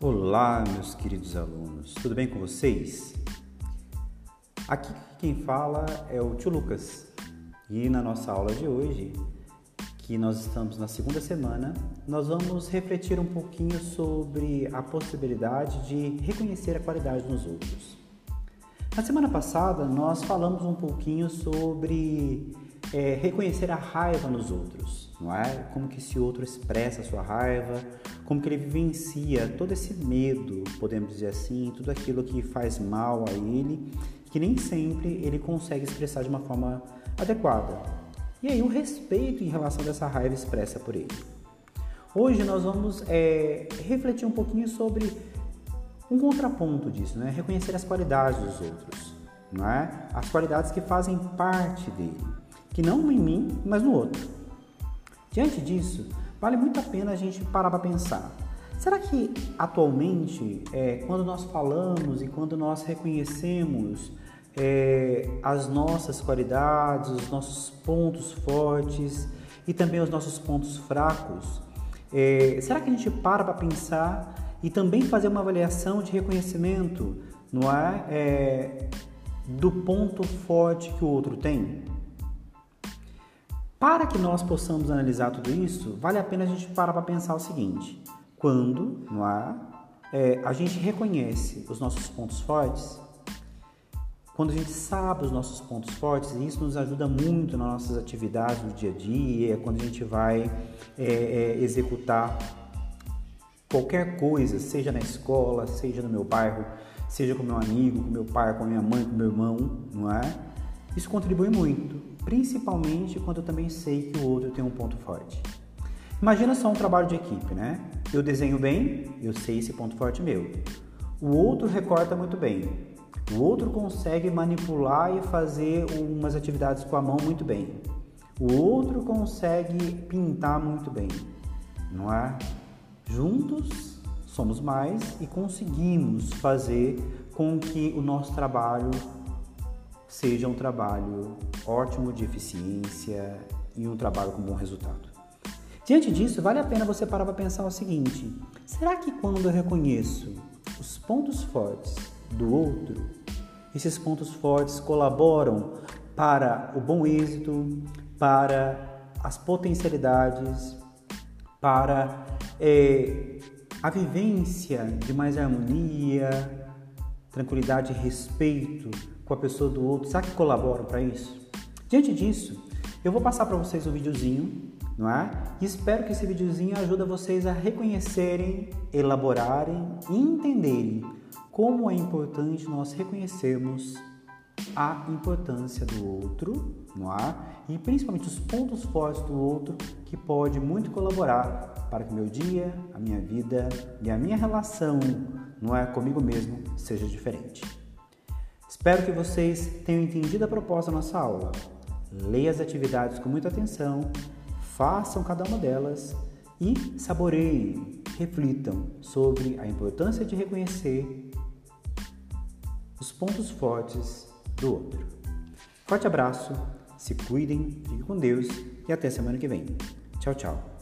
Olá, meus queridos alunos, tudo bem com vocês? Aqui quem fala é o tio Lucas e na nossa aula de hoje, que nós estamos na segunda semana, nós vamos refletir um pouquinho sobre a possibilidade de reconhecer a qualidade nos outros. Na semana passada, nós falamos um pouquinho sobre é, reconhecer a raiva nos outros, não é? Como que esse outro expressa a sua raiva, como que ele vivencia todo esse medo, podemos dizer assim, tudo aquilo que faz mal a ele, que nem sempre ele consegue expressar de uma forma adequada. E aí o respeito em relação a essa raiva expressa por ele. Hoje nós vamos é, refletir um pouquinho sobre um contraponto disso, né? Reconhecer as qualidades dos outros, não é? As qualidades que fazem parte dele que não em mim, mas no outro. Diante disso, vale muito a pena a gente parar para pensar. Será que atualmente, é, quando nós falamos e quando nós reconhecemos é, as nossas qualidades, os nossos pontos fortes e também os nossos pontos fracos, é, será que a gente para para pensar e também fazer uma avaliação de reconhecimento, não é, é do ponto forte que o outro tem? Para que nós possamos analisar tudo isso, vale a pena a gente parar para pensar o seguinte: quando no ar, é, a gente reconhece os nossos pontos fortes, quando a gente sabe os nossos pontos fortes, isso nos ajuda muito nas nossas atividades no dia a dia, quando a gente vai é, é, executar qualquer coisa, seja na escola, seja no meu bairro, seja com meu amigo, com meu pai, com minha mãe, com meu irmão, não é? Isso contribui muito principalmente quando eu também sei que o outro tem um ponto forte. Imagina só um trabalho de equipe, né? Eu desenho bem, eu sei esse ponto forte meu. O outro recorta muito bem. O outro consegue manipular e fazer umas atividades com a mão muito bem. O outro consegue pintar muito bem. Não é? Juntos somos mais e conseguimos fazer com que o nosso trabalho seja um trabalho ótimo de eficiência e um trabalho com bom resultado. Diante disso, vale a pena você parar para pensar o seguinte: será que quando eu reconheço os pontos fortes do outro, esses pontos fortes colaboram para o bom êxito, para as potencialidades, para é, a vivência de mais harmonia, tranquilidade e respeito com a pessoa do outro, será que colaboram para isso? Diante disso, eu vou passar para vocês um videozinho, não é? E espero que esse videozinho ajude vocês a reconhecerem, elaborarem e entenderem como é importante nós reconhecermos a importância do outro, não é? E principalmente os pontos fortes do outro que pode muito colaborar para que meu dia, a minha vida e a minha relação, não é, comigo mesmo seja diferente. Espero que vocês tenham entendido a proposta da nossa aula. Leia as atividades com muita atenção, façam cada uma delas e saboreiem, reflitam sobre a importância de reconhecer os pontos fortes do outro. Forte abraço, se cuidem, fiquem com Deus e até semana que vem. Tchau, tchau.